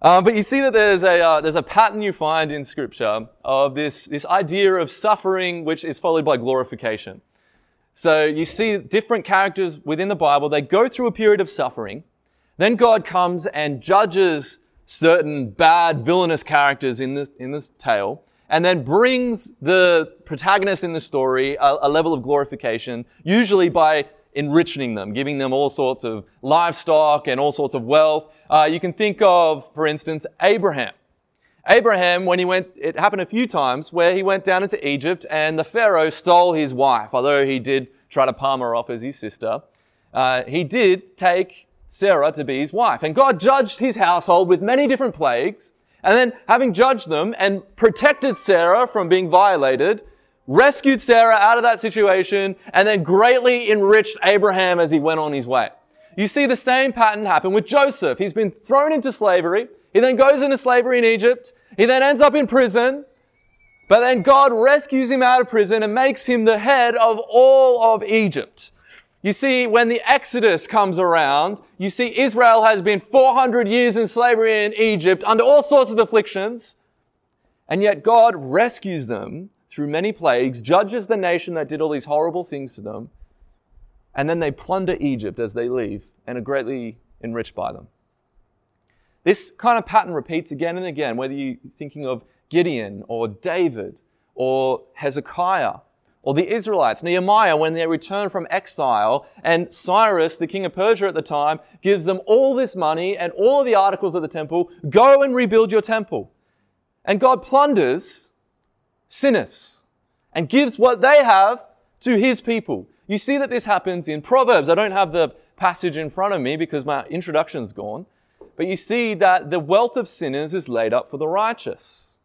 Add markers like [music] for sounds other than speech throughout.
Um, but you see that there's a, uh, there's a pattern you find in Scripture of this, this idea of suffering, which is followed by glorification. So you see different characters within the Bible, they go through a period of suffering. Then God comes and judges certain bad, villainous characters in this, in this tale, and then brings the protagonist in the story a, a level of glorification, usually by enriching them, giving them all sorts of livestock and all sorts of wealth. Uh, you can think of, for instance, Abraham. Abraham, when he went, it happened a few times where he went down into Egypt and the Pharaoh stole his wife, although he did try to palm her off as his sister. Uh, he did take Sarah to be his wife. And God judged his household with many different plagues. And then, having judged them and protected Sarah from being violated, rescued Sarah out of that situation, and then greatly enriched Abraham as he went on his way. You see the same pattern happen with Joseph. He's been thrown into slavery. He then goes into slavery in Egypt. He then ends up in prison. But then God rescues him out of prison and makes him the head of all of Egypt. You see, when the Exodus comes around, you see Israel has been 400 years in slavery in Egypt under all sorts of afflictions. And yet God rescues them through many plagues, judges the nation that did all these horrible things to them, and then they plunder Egypt as they leave and are greatly enriched by them. This kind of pattern repeats again and again, whether you're thinking of Gideon or David or Hezekiah or the Israelites, Nehemiah, when they return from exile, and Cyrus, the king of Persia at the time, gives them all this money and all the articles of the temple. Go and rebuild your temple. And God plunders sinners and gives what they have to his people. You see that this happens in Proverbs. I don't have the passage in front of me because my introduction's gone. But you see that the wealth of sinners is laid up for the righteous.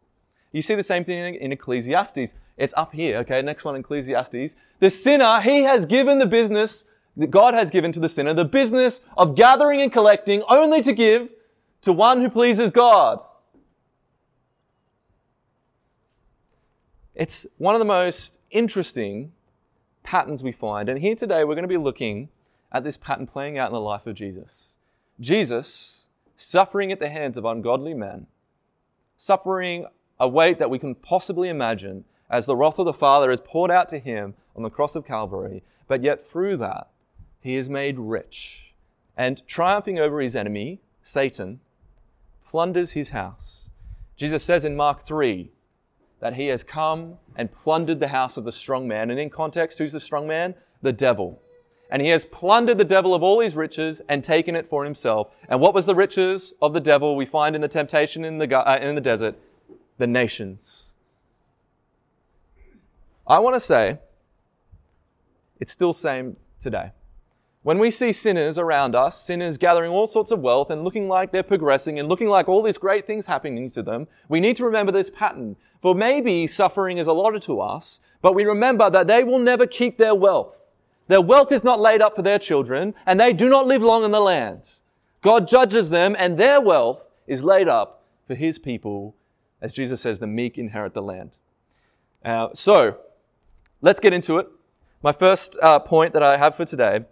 You see the same thing in Ecclesiastes. It's up here, okay? Next one, Ecclesiastes. The sinner, he has given the business that God has given to the sinner, the business of gathering and collecting only to give to one who pleases God. It's one of the most interesting patterns we find. And here today, we're going to be looking at this pattern playing out in the life of Jesus. Jesus suffering at the hands of ungodly men, suffering a weight that we can possibly imagine as the wrath of the Father is poured out to him on the cross of Calvary, but yet through that, he is made rich and triumphing over his enemy, Satan, plunders his house. Jesus says in Mark 3 that he has come and plundered the house of the strong man. And in context, who's the strong man? The devil. And he has plundered the devil of all his riches and taken it for himself. And what was the riches of the devil we find in the temptation in the, uh, in the desert? The nations. I want to say it's still same today. When we see sinners around us, sinners gathering all sorts of wealth and looking like they're progressing and looking like all these great things happening to them, we need to remember this pattern. For maybe suffering is allotted to us, but we remember that they will never keep their wealth. Their wealth is not laid up for their children, and they do not live long in the land. God judges them, and their wealth is laid up for his people. As Jesus says, the meek inherit the land. Uh, so, let's get into it. My first uh, point that I have for today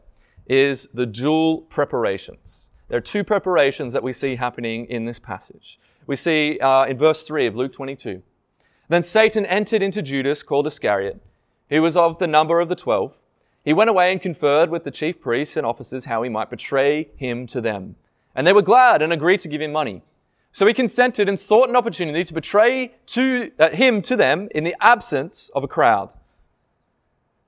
is the dual preparations. There are two preparations that we see happening in this passage. We see uh, in verse 3 of Luke 22. Then Satan entered into Judas, called Iscariot, who was of the number of the twelve. He went away and conferred with the chief priests and officers how he might betray him to them. And they were glad and agreed to give him money. So he consented and sought an opportunity to betray to, uh, him to them in the absence of a crowd.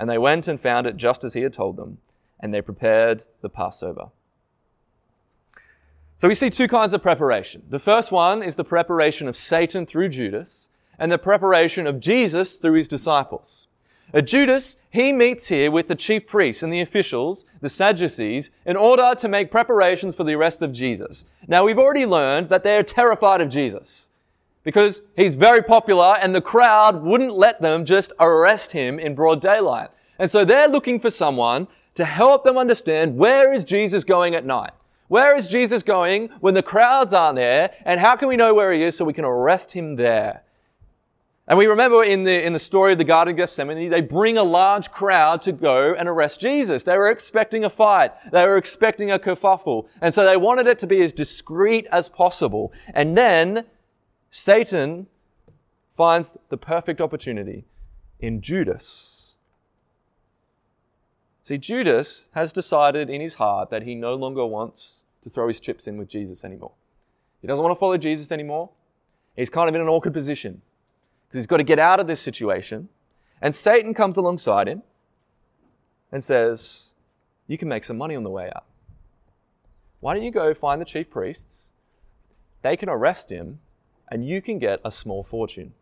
And they went and found it just as he had told them, and they prepared the Passover. So we see two kinds of preparation. The first one is the preparation of Satan through Judas, and the preparation of Jesus through his disciples. Uh, Judas, he meets here with the chief priests and the officials, the Sadducees, in order to make preparations for the arrest of Jesus. Now, we've already learned that they're terrified of Jesus because he's very popular and the crowd wouldn't let them just arrest him in broad daylight. And so they're looking for someone to help them understand where is Jesus going at night? Where is Jesus going when the crowds aren't there? And how can we know where he is so we can arrest him there? And we remember in the, in the story of the Garden of Gethsemane, they bring a large crowd to go and arrest Jesus. They were expecting a fight. They were expecting a kerfuffle. And so they wanted it to be as discreet as possible. And then Satan finds the perfect opportunity in Judas. See, Judas has decided in his heart that he no longer wants to throw his chips in with Jesus anymore. He doesn't want to follow Jesus anymore. He's kind of in an awkward position because he's got to get out of this situation. And Satan comes alongside him and says, You can make some money on the way out. Why don't you go find the chief priests? They can arrest him, and you can get a small fortune.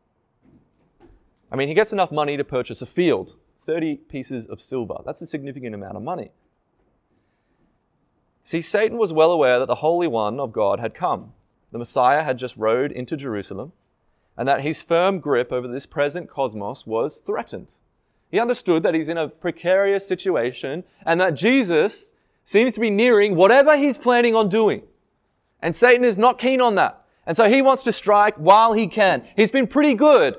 I mean, he gets enough money to purchase a field 30 pieces of silver. That's a significant amount of money. See, Satan was well aware that the Holy One of God had come. The Messiah had just rode into Jerusalem and that his firm grip over this present cosmos was threatened. He understood that he's in a precarious situation and that Jesus seems to be nearing whatever he's planning on doing. And Satan is not keen on that. And so he wants to strike while he can. He's been pretty good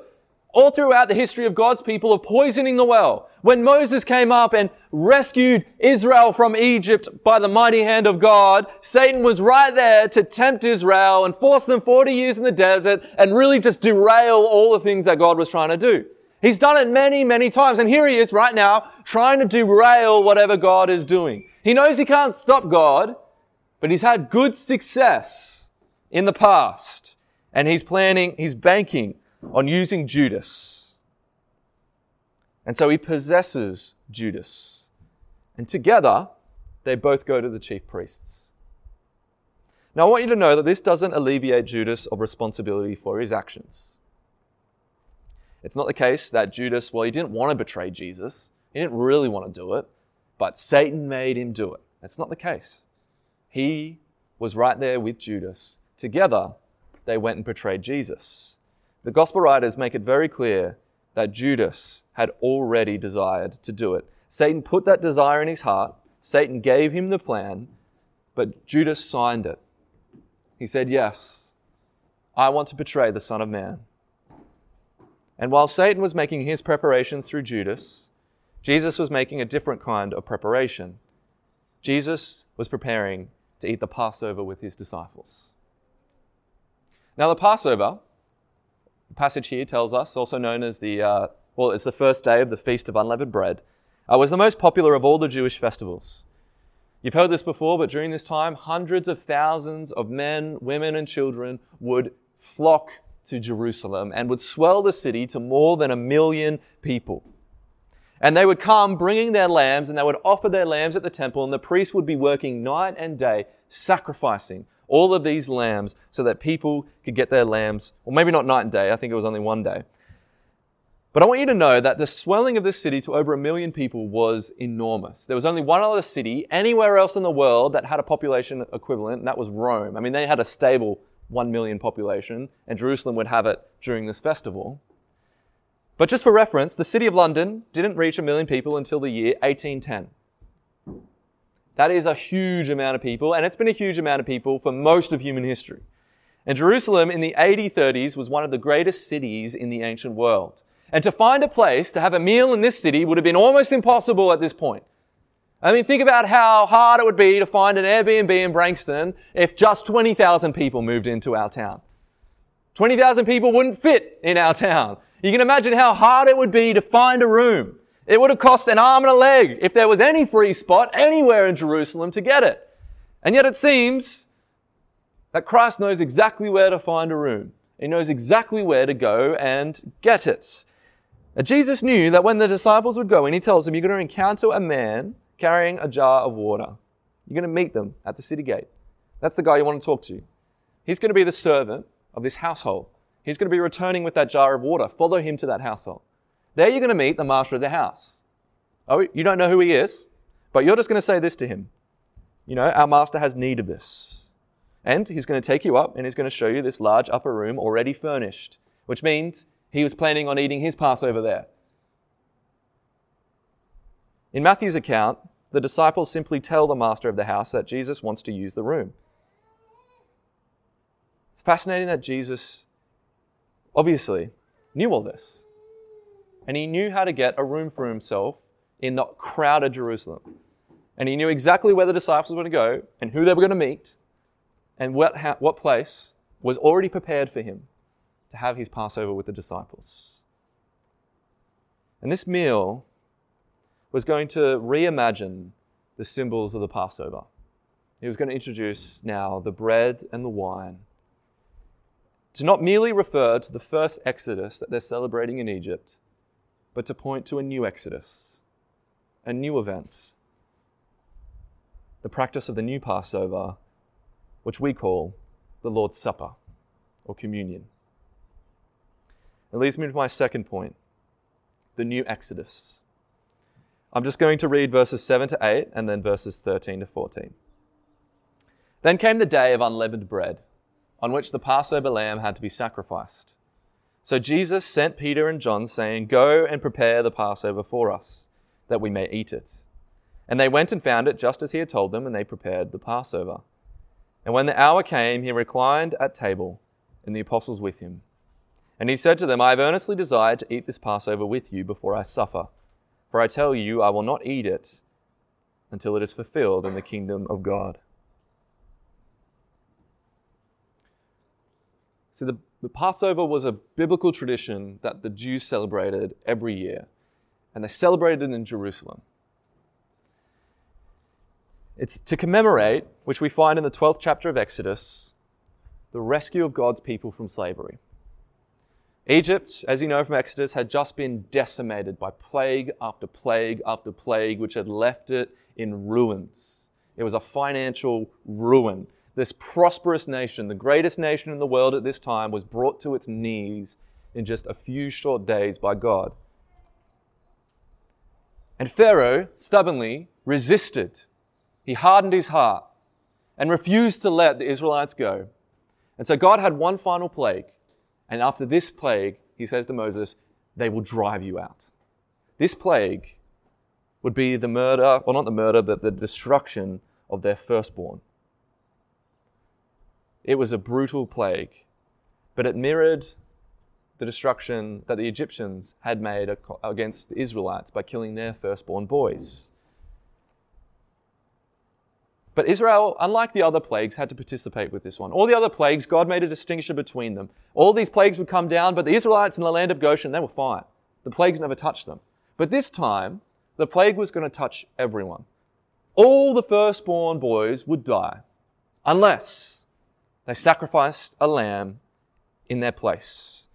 all throughout the history of God's people of poisoning the well. When Moses came up and rescued Israel from Egypt by the mighty hand of God, Satan was right there to tempt Israel and force them 40 years in the desert and really just derail all the things that God was trying to do. He's done it many, many times. And here he is right now trying to derail whatever God is doing. He knows he can't stop God, but he's had good success in the past. And he's planning, he's banking on using Judas. And so he possesses Judas. And together, they both go to the chief priests. Now, I want you to know that this doesn't alleviate Judas of responsibility for his actions. It's not the case that Judas, well, he didn't want to betray Jesus. He didn't really want to do it, but Satan made him do it. That's not the case. He was right there with Judas. Together, they went and betrayed Jesus. The gospel writers make it very clear that Judas had already desired to do it. Satan put that desire in his heart, Satan gave him the plan, but Judas signed it. He said, Yes, I want to betray the Son of Man. And while Satan was making his preparations through Judas, Jesus was making a different kind of preparation. Jesus was preparing to eat the Passover with his disciples. Now, the Passover the passage here tells us, also known as the, uh, well, it's the first day of the Feast of Unleavened Bread, uh, was the most popular of all the Jewish festivals. You've heard this before, but during this time, hundreds of thousands of men, women, and children would flock to Jerusalem and would swell the city to more than a million people. And they would come bringing their lambs and they would offer their lambs at the temple, and the priests would be working night and day, sacrificing all of these lambs so that people could get their lambs, or maybe not night and day, I think it was only one day. But I want you to know that the swelling of this city to over a million people was enormous. There was only one other city anywhere else in the world that had a population equivalent, and that was Rome. I mean, they had a stable 1 million population, and Jerusalem would have it during this festival. But just for reference, the city of London didn't reach a million people until the year 1810. That is a huge amount of people, and it's been a huge amount of people for most of human history. And Jerusalem in the AD 30s was one of the greatest cities in the ancient world. And to find a place to have a meal in this city would have been almost impossible at this point. I mean, think about how hard it would be to find an Airbnb in Branxton if just 20,000 people moved into our town. 20,000 people wouldn't fit in our town. You can imagine how hard it would be to find a room. It would have cost an arm and a leg if there was any free spot anywhere in Jerusalem to get it. And yet it seems that Christ knows exactly where to find a room. He knows exactly where to go and get it. Now, Jesus knew that when the disciples would go and he tells them, You're going to encounter a man carrying a jar of water. You're going to meet them at the city gate. That's the guy you want to talk to. He's going to be the servant of this household. He's going to be returning with that jar of water. Follow him to that household. There you're going to meet the master of the house. Oh, you don't know who he is, but you're just going to say this to him. You know, our master has need of this. And he's going to take you up and he's going to show you this large upper room already furnished, which means he was planning on eating his Passover there. In Matthew's account, the disciples simply tell the master of the house that Jesus wants to use the room. It's fascinating that Jesus obviously knew all this. And he knew how to get a room for himself in the crowded Jerusalem. And he knew exactly where the disciples were going to go and who they were going to meet and what, ha- what place was already prepared for him to have his Passover with the disciples. And this meal was going to reimagine the symbols of the Passover. He was going to introduce now the bread and the wine to not merely refer to the first Exodus that they're celebrating in Egypt, but to point to a new Exodus, a new event, the practice of the new Passover, which we call the Lord's Supper or communion. It leads me to my second point the new Exodus. I'm just going to read verses 7 to 8 and then verses 13 to 14. Then came the day of unleavened bread, on which the Passover lamb had to be sacrificed. So Jesus sent Peter and John, saying, Go and prepare the Passover for us, that we may eat it. And they went and found it just as he had told them, and they prepared the Passover. And when the hour came, he reclined at table, and the apostles with him. And he said to them, I have earnestly desired to eat this Passover with you before I suffer. For I tell you, I will not eat it until it is fulfilled in the kingdom of God. See, the, the Passover was a biblical tradition that the Jews celebrated every year, and they celebrated it in Jerusalem. It's to commemorate, which we find in the 12th chapter of Exodus, the rescue of God's people from slavery. Egypt, as you know from Exodus, had just been decimated by plague after plague after plague, which had left it in ruins. It was a financial ruin. This prosperous nation, the greatest nation in the world at this time, was brought to its knees in just a few short days by God. And Pharaoh stubbornly resisted. He hardened his heart and refused to let the Israelites go. And so God had one final plague and after this plague, he says to Moses, they will drive you out. This plague would be the murder, well, not the murder, but the destruction of their firstborn. It was a brutal plague, but it mirrored the destruction that the Egyptians had made against the Israelites by killing their firstborn boys. But Israel, unlike the other plagues, had to participate with this one. All the other plagues, God made a distinction between them. All these plagues would come down, but the Israelites in the land of Goshen, they were fine. The plagues never touched them. But this time, the plague was going to touch everyone. All the firstborn boys would die unless they sacrificed a lamb in their place.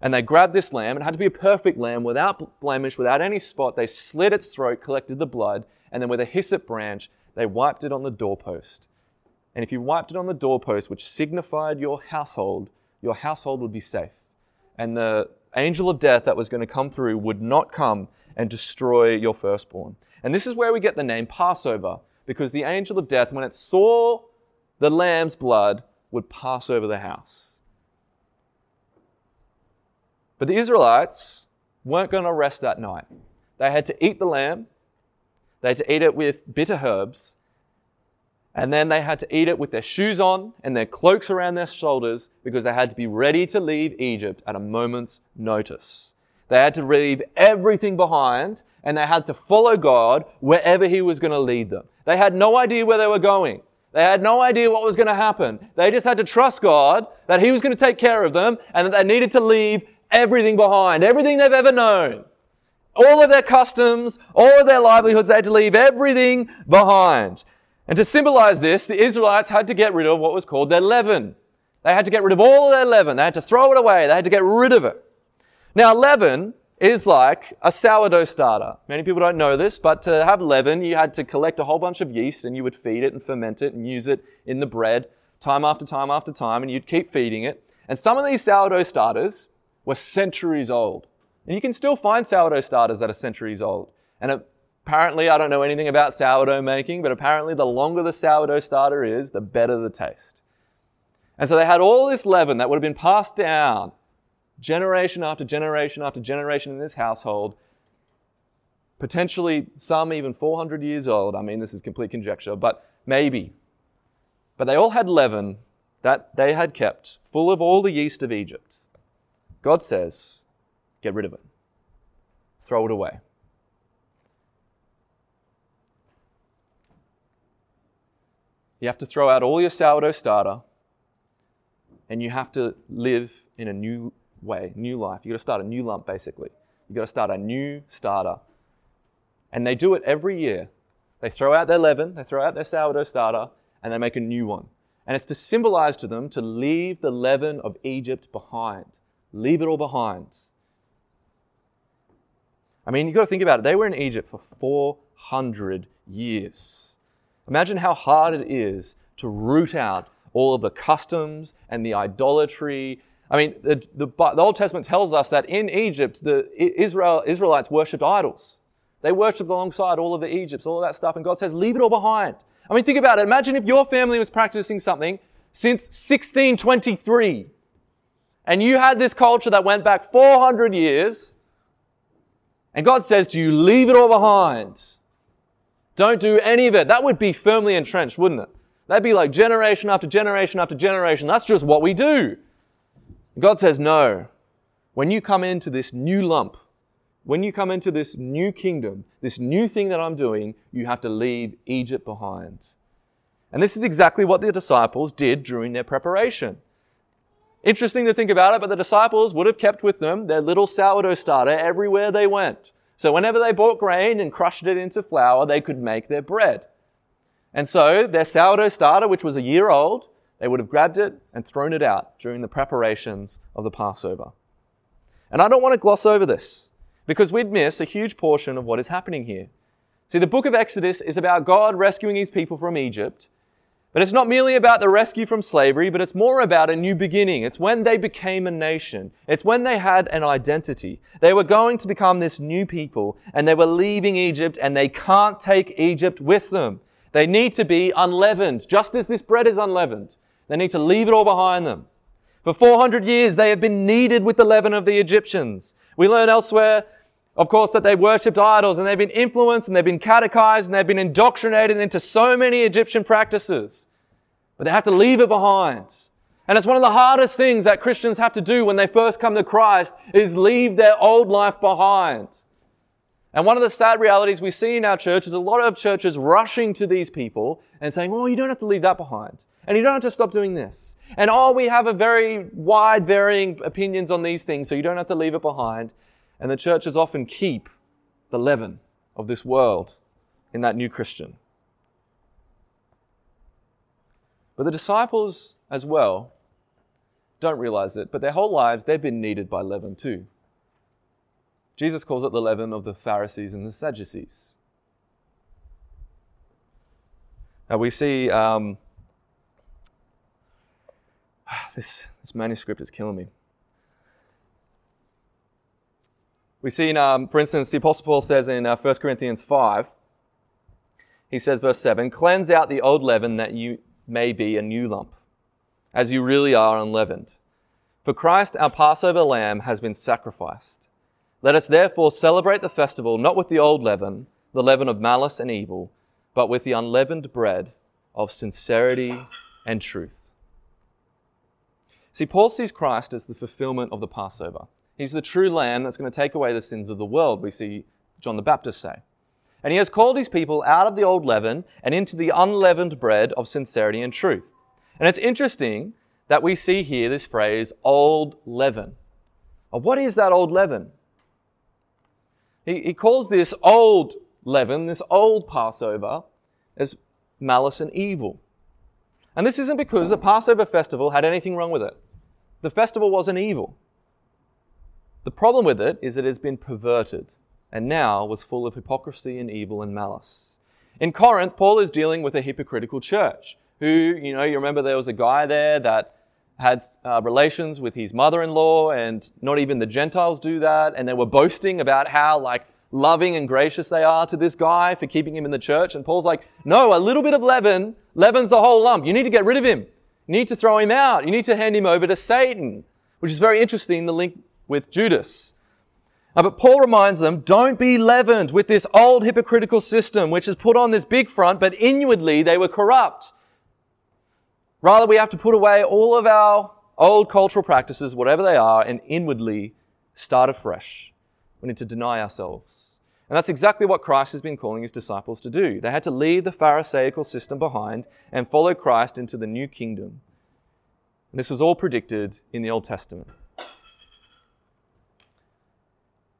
And they grabbed this lamb, it had to be a perfect lamb without blemish, without any spot. They slit its throat, collected the blood, and then with a hyssop branch, they wiped it on the doorpost. And if you wiped it on the doorpost, which signified your household, your household would be safe. And the angel of death that was going to come through would not come and destroy your firstborn. And this is where we get the name Passover, because the angel of death, when it saw the lamb's blood, would pass over the house. But the Israelites weren't going to rest that night. They had to eat the lamb, they had to eat it with bitter herbs. And then they had to eat it with their shoes on and their cloaks around their shoulders because they had to be ready to leave Egypt at a moment's notice. They had to leave everything behind and they had to follow God wherever He was going to lead them. They had no idea where they were going. They had no idea what was going to happen. They just had to trust God that He was going to take care of them and that they needed to leave everything behind, everything they've ever known all of their customs, all of their livelihoods. They had to leave everything behind. And to symbolize this, the Israelites had to get rid of what was called their leaven. They had to get rid of all of their leaven. They had to throw it away. They had to get rid of it. Now, leaven is like a sourdough starter. Many people don't know this, but to have leaven, you had to collect a whole bunch of yeast and you would feed it and ferment it and use it in the bread time after time after time, and you'd keep feeding it. And some of these sourdough starters were centuries old. And you can still find sourdough starters that are centuries old. And apparently, I don't know anything about sourdough making, but apparently, the longer the sourdough starter is, the better the taste. And so they had all this leaven that would have been passed down generation after generation after generation in this household, potentially some even 400 years old. I mean, this is complete conjecture, but maybe. But they all had leaven that they had kept, full of all the yeast of Egypt. God says, get rid of it, throw it away. You have to throw out all your sourdough starter and you have to live in a new way, new life. You've got to start a new lump, basically. You've got to start a new starter. And they do it every year. They throw out their leaven, they throw out their sourdough starter, and they make a new one. And it's to symbolize to them to leave the leaven of Egypt behind. Leave it all behind. I mean, you've got to think about it. They were in Egypt for 400 years. Imagine how hard it is to root out all of the customs and the idolatry. I mean, the, the, the Old Testament tells us that in Egypt, the Israel, Israelites worshipped idols. They worshipped alongside all of the Egypts, all of that stuff, and God says, leave it all behind. I mean, think about it. Imagine if your family was practicing something since 1623, and you had this culture that went back 400 years, and God says to you, leave it all behind. Don't do any of it. That would be firmly entrenched, wouldn't it? That'd be like generation after generation after generation. That's just what we do. God says, no. When you come into this new lump, when you come into this new kingdom, this new thing that I'm doing, you have to leave Egypt behind. And this is exactly what the disciples did during their preparation. Interesting to think about it, but the disciples would have kept with them their little sourdough starter everywhere they went. So whenever they bought grain and crushed it into flour, they could make their bread. And so their sourdough starter, which was a year old, they would have grabbed it and thrown it out during the preparations of the Passover. And I don't want to gloss over this because we'd miss a huge portion of what is happening here. See, the book of Exodus is about God rescuing his people from Egypt, but it's not merely about the rescue from slavery, but it's more about a new beginning. It's when they became a nation. It's when they had an identity. They were going to become this new people and they were leaving Egypt and they can't take Egypt with them. They need to be unleavened, just as this bread is unleavened. They need to leave it all behind them. For 400 years, they have been kneaded with the leaven of the Egyptians. We learn elsewhere, of course, that they worshipped idols and they've been influenced and they've been catechized and they've been indoctrinated into so many Egyptian practices. But they have to leave it behind. And it's one of the hardest things that Christians have to do when they first come to Christ is leave their old life behind. And one of the sad realities we see in our church is a lot of churches rushing to these people and saying, well, you don't have to leave that behind. And you don't have to stop doing this. And oh, we have a very wide varying opinions on these things, so you don't have to leave it behind. And the churches often keep the leaven of this world in that new Christian. But the disciples as well don't realize it, but their whole lives they've been kneaded by leaven too. Jesus calls it the leaven of the Pharisees and the Sadducees. Now we see um, [sighs] this, this manuscript is killing me. We see, in, um, for instance, the Apostle Paul says in uh, 1 Corinthians 5, he says, verse 7, Cleanse out the old leaven that you may be a new lump, as you really are unleavened. For Christ, our Passover lamb, has been sacrificed. Let us therefore celebrate the festival not with the old leaven, the leaven of malice and evil, but with the unleavened bread of sincerity and truth. See, Paul sees Christ as the fulfillment of the Passover. He's the true lamb that's going to take away the sins of the world, we see John the Baptist say. And he has called his people out of the old leaven and into the unleavened bread of sincerity and truth. And it's interesting that we see here this phrase, old leaven. what is that old leaven? He, he calls this old leaven, this old Passover, as malice and evil. And this isn't because the Passover festival had anything wrong with it. The festival wasn't evil. The problem with it is it has been perverted and now was full of hypocrisy and evil and malice. In Corinth, Paul is dealing with a hypocritical church who, you know, you remember there was a guy there that had uh, relations with his mother-in-law, and not even the Gentiles do that. And they were boasting about how like loving and gracious they are to this guy for keeping him in the church. And Paul's like, no, a little bit of leaven leavens the whole lump. You need to get rid of him. You need to throw him out. You need to hand him over to Satan, which is very interesting. The link with Judas. Uh, but Paul reminds them, don't be leavened with this old hypocritical system, which has put on this big front, but inwardly they were corrupt. Rather, we have to put away all of our old cultural practices, whatever they are, and inwardly start afresh. We need to deny ourselves. And that's exactly what Christ has been calling his disciples to do. They had to leave the Pharisaical system behind and follow Christ into the new kingdom. And this was all predicted in the Old Testament.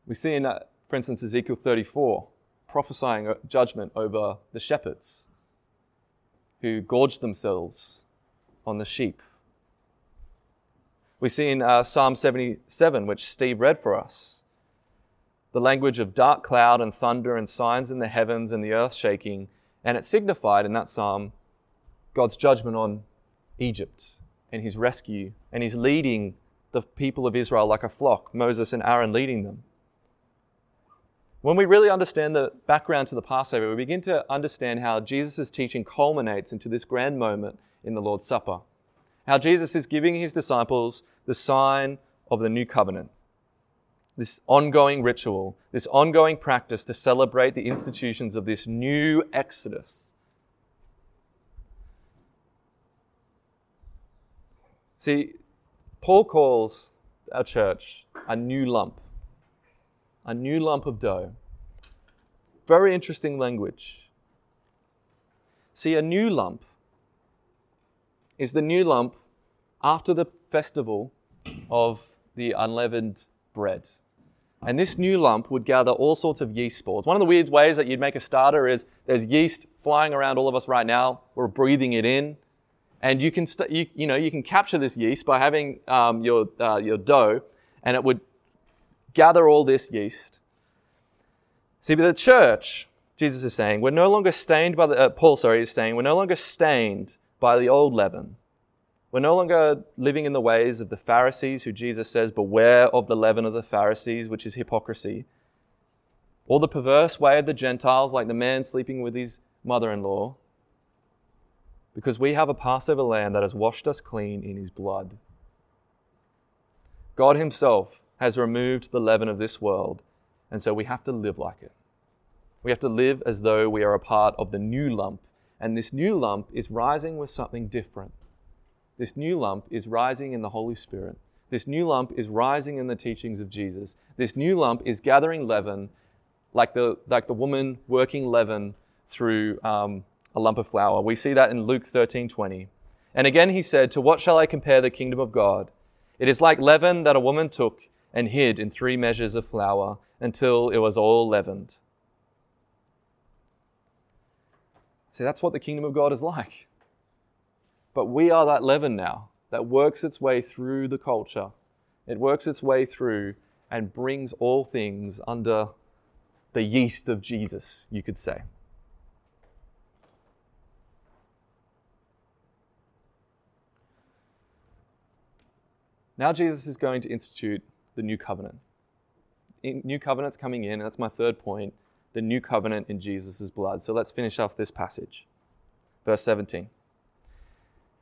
We see in, uh, for instance, Ezekiel 34, prophesying judgment over the shepherds who gorged themselves on the sheep. We see in uh, Psalm 77, which Steve read for us, the language of dark cloud and thunder and signs in the heavens and the earth shaking. And it signified in that psalm God's judgment on Egypt and his rescue. And he's leading the people of Israel like a flock, Moses and Aaron leading them. When we really understand the background to the Passover, we begin to understand how Jesus' teaching culminates into this grand moment in the Lord's Supper. How Jesus is giving his disciples the sign of the new covenant. This ongoing ritual, this ongoing practice to celebrate the institutions of this new Exodus. See, Paul calls our church a new lump, a new lump of dough. Very interesting language. See, a new lump is the new lump after the festival of the unleavened bread. And this new lump would gather all sorts of yeast spores. One of the weird ways that you'd make a starter is there's yeast flying around all of us right now. We're breathing it in. And you can, st- you, you know, you can capture this yeast by having um, your, uh, your dough, and it would gather all this yeast. See, but the church, Jesus is saying, we're no longer stained by the, uh, Paul, sorry, is saying, we're no longer stained by the old leaven. We're no longer living in the ways of the Pharisees, who Jesus says, Beware of the leaven of the Pharisees, which is hypocrisy. Or the perverse way of the Gentiles, like the man sleeping with his mother in law. Because we have a Passover lamb that has washed us clean in his blood. God Himself has removed the leaven of this world, and so we have to live like it. We have to live as though we are a part of the new lump and this new lump is rising with something different. This new lump is rising in the Holy Spirit. This new lump is rising in the teachings of Jesus. This new lump is gathering leaven, like the, like the woman working leaven through um, a lump of flour. We see that in Luke 13 20. And again he said, To what shall I compare the kingdom of God? It is like leaven that a woman took and hid in three measures of flour until it was all leavened. See, that's what the kingdom of God is like. But we are that leaven now that works its way through the culture. It works its way through and brings all things under the yeast of Jesus, you could say. Now, Jesus is going to institute the new covenant. New covenant's coming in, and that's my third point the new covenant in Jesus' blood. So let's finish off this passage. Verse 17.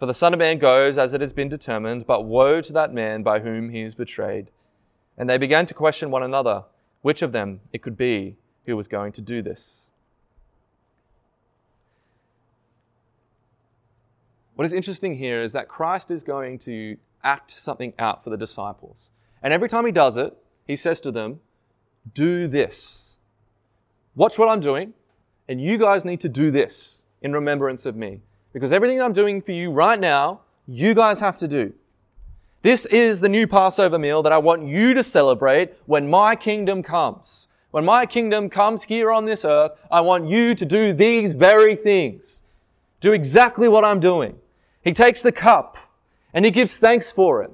For the Son of Man goes as it has been determined, but woe to that man by whom he is betrayed. And they began to question one another which of them it could be who was going to do this. What is interesting here is that Christ is going to act something out for the disciples. And every time he does it, he says to them, Do this watch what I'm doing, and you guys need to do this in remembrance of me. Because everything I'm doing for you right now, you guys have to do. This is the new Passover meal that I want you to celebrate when my kingdom comes. When my kingdom comes here on this earth, I want you to do these very things. Do exactly what I'm doing. He takes the cup and he gives thanks for it.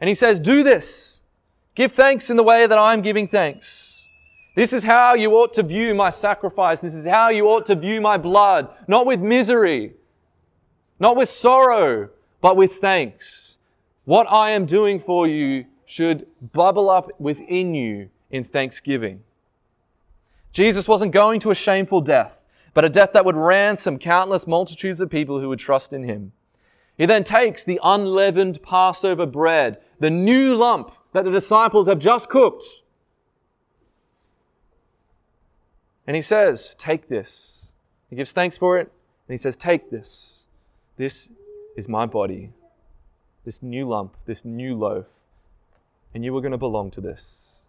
And he says, Do this. Give thanks in the way that I'm giving thanks. This is how you ought to view my sacrifice. This is how you ought to view my blood. Not with misery, not with sorrow, but with thanks. What I am doing for you should bubble up within you in thanksgiving. Jesus wasn't going to a shameful death, but a death that would ransom countless multitudes of people who would trust in him. He then takes the unleavened Passover bread, the new lump that the disciples have just cooked, and he says, Take this. He gives thanks for it, and he says, Take this. This is my body, this new lump, this new loaf, and you are going to belong to this.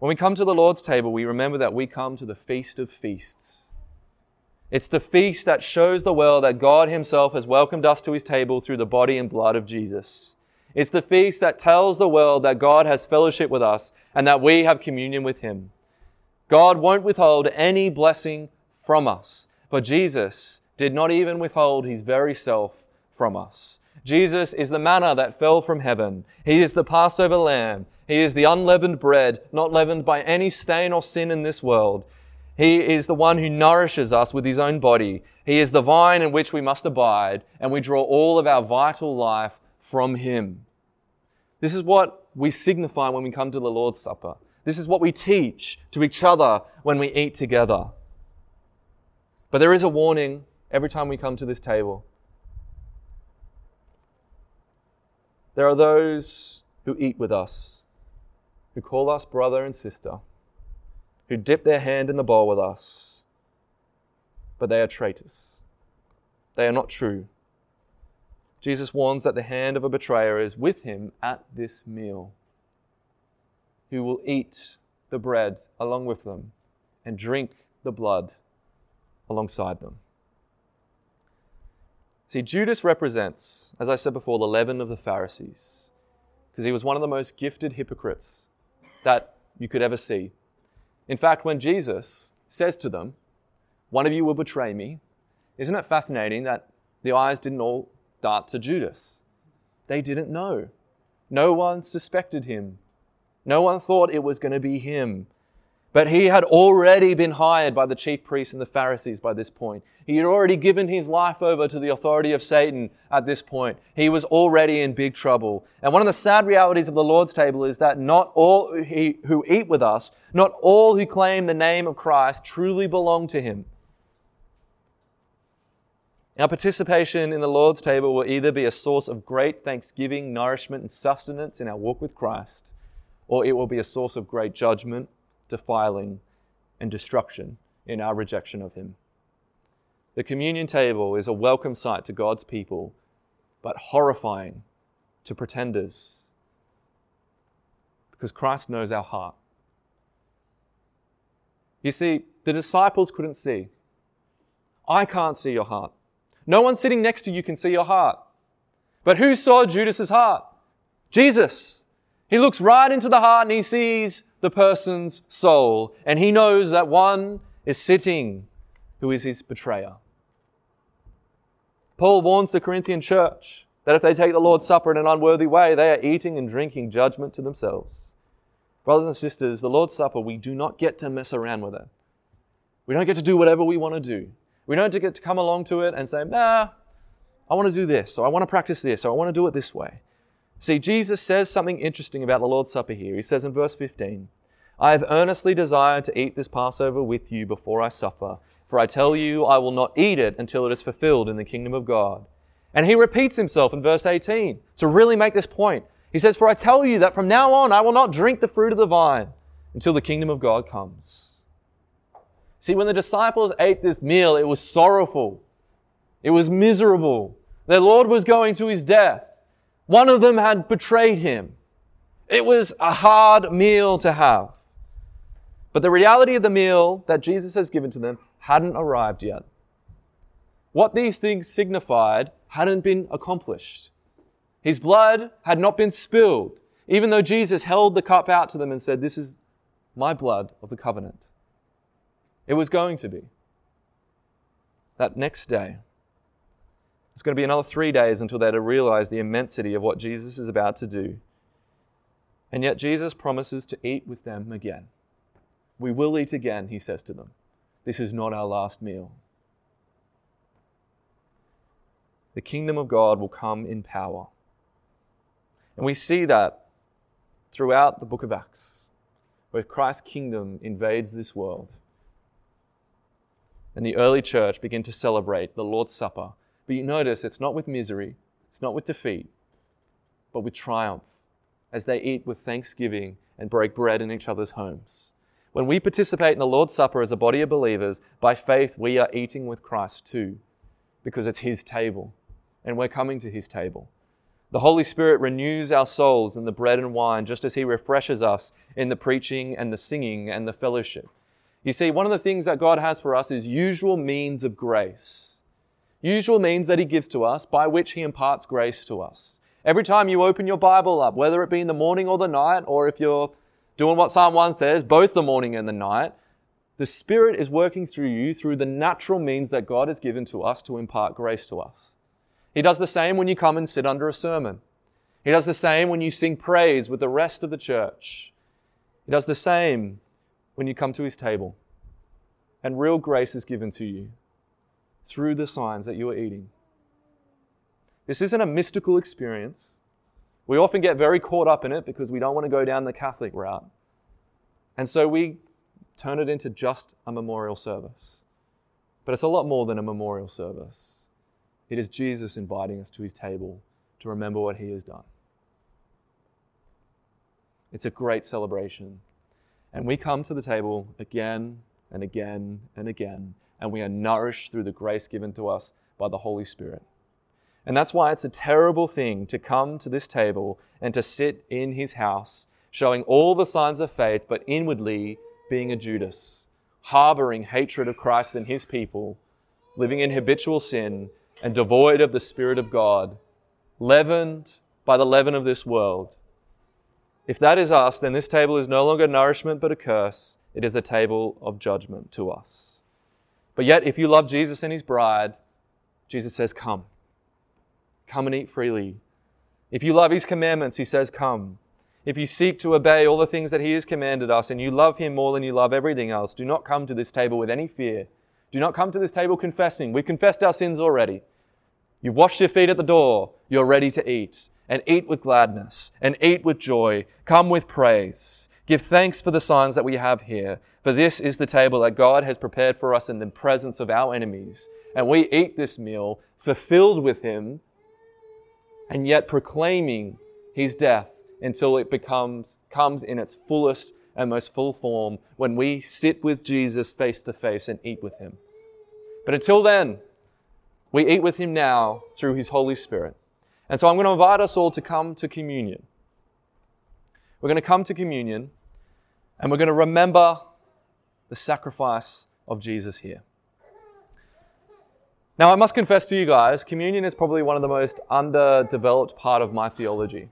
When we come to the Lord's table, we remember that we come to the feast of feasts. It's the feast that shows the world that God Himself has welcomed us to His table through the body and blood of Jesus. It's the feast that tells the world that God has fellowship with us and that we have communion with Him. God won't withhold any blessing from us, but Jesus did not even withhold His very self from us. Jesus is the manna that fell from heaven. He is the Passover lamb. He is the unleavened bread, not leavened by any stain or sin in this world. He is the one who nourishes us with his own body. He is the vine in which we must abide, and we draw all of our vital life from him. This is what we signify when we come to the Lord's Supper. This is what we teach to each other when we eat together. But there is a warning every time we come to this table. There are those who eat with us who call us brother and sister, who dip their hand in the bowl with us, but they are traitors. They are not true. Jesus warns that the hand of a betrayer is with him at this meal, who will eat the bread along with them and drink the blood alongside them. See, Judas represents, as I said before, the leaven of the Pharisees, because he was one of the most gifted hypocrites that you could ever see. In fact, when Jesus says to them, One of you will betray me, isn't it fascinating that the eyes didn't all dart to Judas? They didn't know. No one suspected him. No one thought it was going to be him. But he had already been hired by the chief priests and the Pharisees by this point. He had already given his life over to the authority of Satan at this point. He was already in big trouble. And one of the sad realities of the Lord's table is that not all who eat with us, not all who claim the name of Christ truly belong to him. Our participation in the Lord's table will either be a source of great thanksgiving, nourishment, and sustenance in our walk with Christ, or it will be a source of great judgment defiling, and destruction in our rejection of Him. The communion table is a welcome sight to God's people, but horrifying to pretenders because Christ knows our heart. You see, the disciples couldn't see. I can't see your heart. No one sitting next to you can see your heart. But who saw Judas's heart? Jesus. He looks right into the heart and he sees the person's soul, and he knows that one is sitting who is his betrayer. Paul warns the Corinthian church that if they take the Lord's Supper in an unworthy way, they are eating and drinking judgment to themselves. Brothers and sisters, the Lord's Supper, we do not get to mess around with it. We don't get to do whatever we want to do. We don't get to come along to it and say, nah, I want to do this, or I want to practice this, or I want to do it this way. See, Jesus says something interesting about the Lord's Supper here. He says in verse 15, I have earnestly desired to eat this Passover with you before I suffer, for I tell you, I will not eat it until it is fulfilled in the kingdom of God. And he repeats himself in verse 18 to really make this point. He says, For I tell you that from now on I will not drink the fruit of the vine until the kingdom of God comes. See, when the disciples ate this meal, it was sorrowful. It was miserable. Their Lord was going to his death. One of them had betrayed him. It was a hard meal to have. But the reality of the meal that Jesus has given to them hadn't arrived yet. What these things signified hadn't been accomplished. His blood had not been spilled, even though Jesus held the cup out to them and said, This is my blood of the covenant. It was going to be. That next day, it's going to be another three days until they're to realize the immensity of what Jesus is about to do. And yet, Jesus promises to eat with them again. We will eat again, he says to them. This is not our last meal. The kingdom of God will come in power. And we see that throughout the book of Acts, where Christ's kingdom invades this world. And the early church begin to celebrate the Lord's Supper. But you notice it's not with misery, it's not with defeat, but with triumph as they eat with thanksgiving and break bread in each other's homes. When we participate in the Lord's Supper as a body of believers, by faith we are eating with Christ too, because it's His table, and we're coming to His table. The Holy Spirit renews our souls in the bread and wine, just as He refreshes us in the preaching and the singing and the fellowship. You see, one of the things that God has for us is usual means of grace. Usual means that He gives to us by which He imparts grace to us. Every time you open your Bible up, whether it be in the morning or the night, or if you're doing what Psalm 1 says, both the morning and the night, the Spirit is working through you through the natural means that God has given to us to impart grace to us. He does the same when you come and sit under a sermon. He does the same when you sing praise with the rest of the church. He does the same when you come to his table. And real grace is given to you through the signs that you are eating. This isn't a mystical experience. We often get very caught up in it because we don't want to go down the Catholic route. And so we turn it into just a memorial service. But it's a lot more than a memorial service. It is Jesus inviting us to his table to remember what he has done. It's a great celebration. And we come to the table again and again and again, and we are nourished through the grace given to us by the Holy Spirit. And that's why it's a terrible thing to come to this table and to sit in his house, showing all the signs of faith, but inwardly being a Judas, harboring hatred of Christ and his people, living in habitual sin, and devoid of the Spirit of God, leavened by the leaven of this world. If that is us, then this table is no longer nourishment but a curse. It is a table of judgment to us. But yet, if you love Jesus and his bride, Jesus says, Come. Come and eat freely. If you love his commandments, he says, Come. If you seek to obey all the things that he has commanded us and you love him more than you love everything else, do not come to this table with any fear. Do not come to this table confessing. We've confessed our sins already. You've washed your feet at the door. You're ready to eat. And eat with gladness and eat with joy. Come with praise. Give thanks for the signs that we have here. For this is the table that God has prepared for us in the presence of our enemies. And we eat this meal fulfilled with him and yet proclaiming his death until it becomes comes in its fullest and most full form when we sit with Jesus face to face and eat with him. But until then, we eat with him now through his Holy Spirit. And so I'm going to invite us all to come to communion. We're going to come to communion and we're going to remember the sacrifice of Jesus here. Now, I must confess to you guys, communion is probably one of the most underdeveloped part of my theology.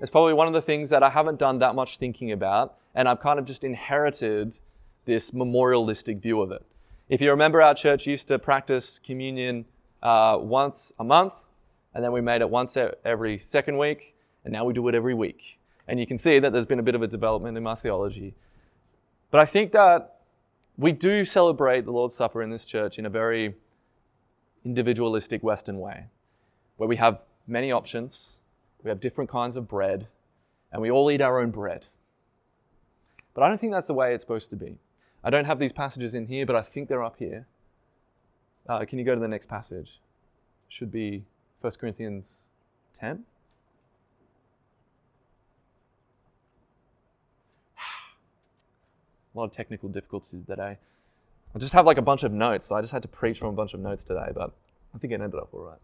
It's probably one of the things that I haven't done that much thinking about, and I've kind of just inherited this memorialistic view of it. If you remember, our church used to practice communion uh, once a month, and then we made it once every second week, and now we do it every week. And you can see that there's been a bit of a development in my theology. But I think that we do celebrate the Lord's Supper in this church in a very individualistic Western way, where we have many options, we have different kinds of bread, and we all eat our own bread. But I don't think that's the way it's supposed to be. I don't have these passages in here, but I think they're up here. Uh, can you go to the next passage? Should be 1 Corinthians 10. A lot of technical difficulties today. I just have like a bunch of notes. So I just had to preach from a bunch of notes today, but I think it ended up all right.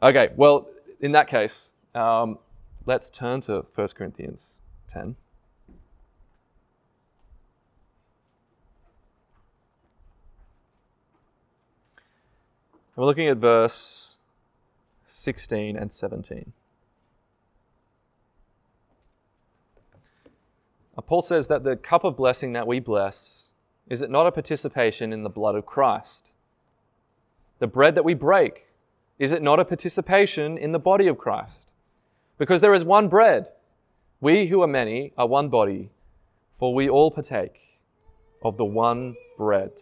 Okay, well, in that case, um, let's turn to 1 Corinthians 10. We're looking at verse 16 and 17. Uh, Paul says that the cup of blessing that we bless is it not a participation in the blood of Christ? The bread that we break, is it not a participation in the body of Christ? Because there is one bread. We who are many are one body, for we all partake of the one bread.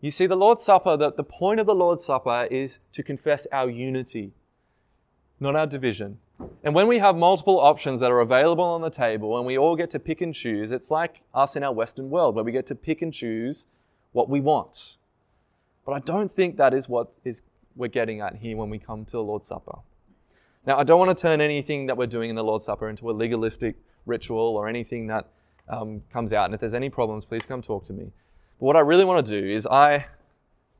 You see, the Lord's Supper, the, the point of the Lord's Supper is to confess our unity, not our division. And when we have multiple options that are available on the table and we all get to pick and choose, it's like us in our Western world where we get to pick and choose what we want. But I don't think that is what is we're getting at here when we come to the Lord's Supper. Now, I don't want to turn anything that we're doing in the Lord's Supper into a legalistic ritual or anything that um, comes out. And if there's any problems, please come talk to me. But what I really want to do is I,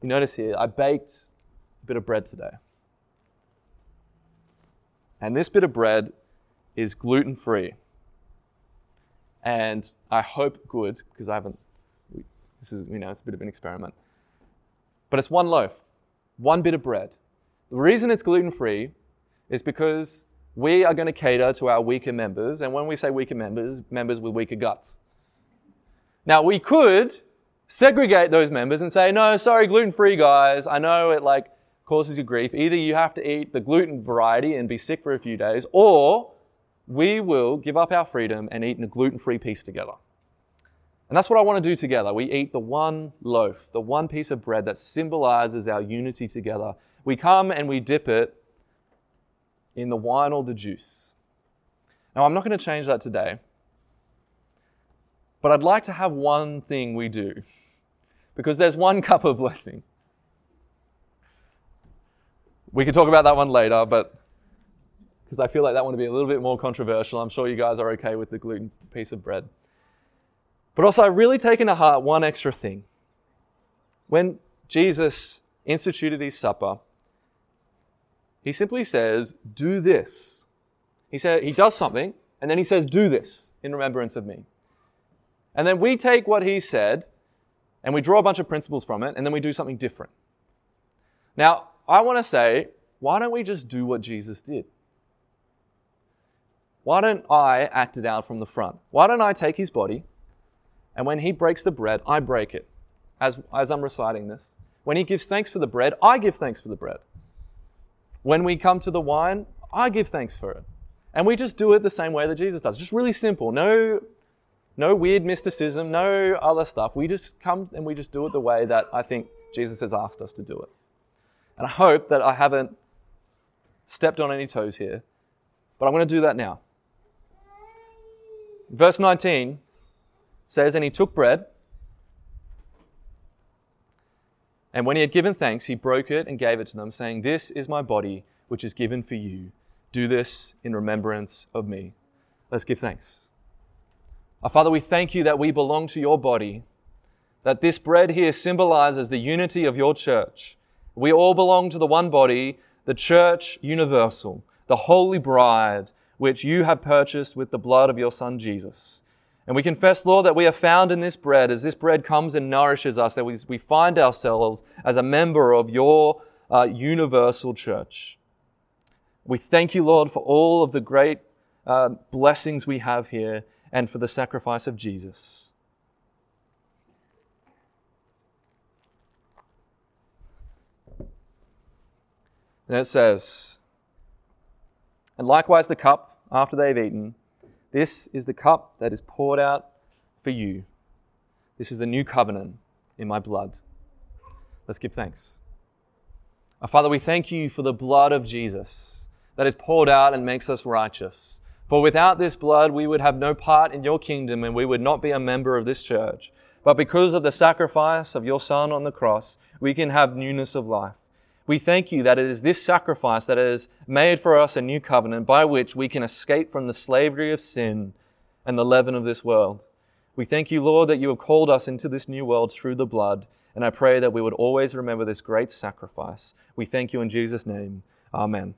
you notice here, I baked a bit of bread today. And this bit of bread is gluten free. And I hope good, because I haven't, this is, you know, it's a bit of an experiment. But it's one loaf, one bit of bread. The reason it's gluten free is because we are going to cater to our weaker members. And when we say weaker members, members with weaker guts. Now, we could segregate those members and say, no, sorry, gluten free guys. I know it like causes you grief. Either you have to eat the gluten variety and be sick for a few days, or we will give up our freedom and eat in a gluten free piece together. And that's what I want to do together. We eat the one loaf, the one piece of bread that symbolizes our unity together. We come and we dip it in the wine or the juice. Now, I'm not going to change that today, but I'd like to have one thing we do because there's one [laughs] cup of blessing. We could talk about that one later, but because I feel like that one would be a little bit more controversial. I'm sure you guys are okay with the gluten piece of bread. But also, I've really taken to heart one extra thing. When Jesus instituted his supper, he simply says, Do this. He said he does something, and then he says, Do this in remembrance of me. And then we take what he said and we draw a bunch of principles from it, and then we do something different. Now, I want to say, why don't we just do what Jesus did? Why don't I act it out from the front? Why don't I take his body, and when he breaks the bread, I break it as, as I'm reciting this? When he gives thanks for the bread, I give thanks for the bread. When we come to the wine, I give thanks for it. And we just do it the same way that Jesus does. Just really simple. No no weird mysticism, no other stuff. We just come and we just do it the way that I think Jesus has asked us to do it. And I hope that I haven't stepped on any toes here, but I'm going to do that now. Verse 19 says, And he took bread, and when he had given thanks, he broke it and gave it to them, saying, This is my body, which is given for you. Do this in remembrance of me. Let's give thanks. Our Father, we thank you that we belong to your body, that this bread here symbolizes the unity of your church. We all belong to the one body, the church universal, the holy bride, which you have purchased with the blood of your Son Jesus. And we confess, Lord, that we are found in this bread as this bread comes and nourishes us, that we, we find ourselves as a member of your uh, universal church. We thank you, Lord, for all of the great uh, blessings we have here and for the sacrifice of Jesus. And it says, And likewise the cup after they've eaten, this is the cup that is poured out for you. This is the new covenant in my blood. Let's give thanks. Our Father, we thank you for the blood of Jesus that is poured out and makes us righteous. For without this blood, we would have no part in your kingdom and we would not be a member of this church. But because of the sacrifice of your Son on the cross, we can have newness of life. We thank you that it is this sacrifice that has made for us a new covenant by which we can escape from the slavery of sin and the leaven of this world. We thank you, Lord, that you have called us into this new world through the blood, and I pray that we would always remember this great sacrifice. We thank you in Jesus' name. Amen.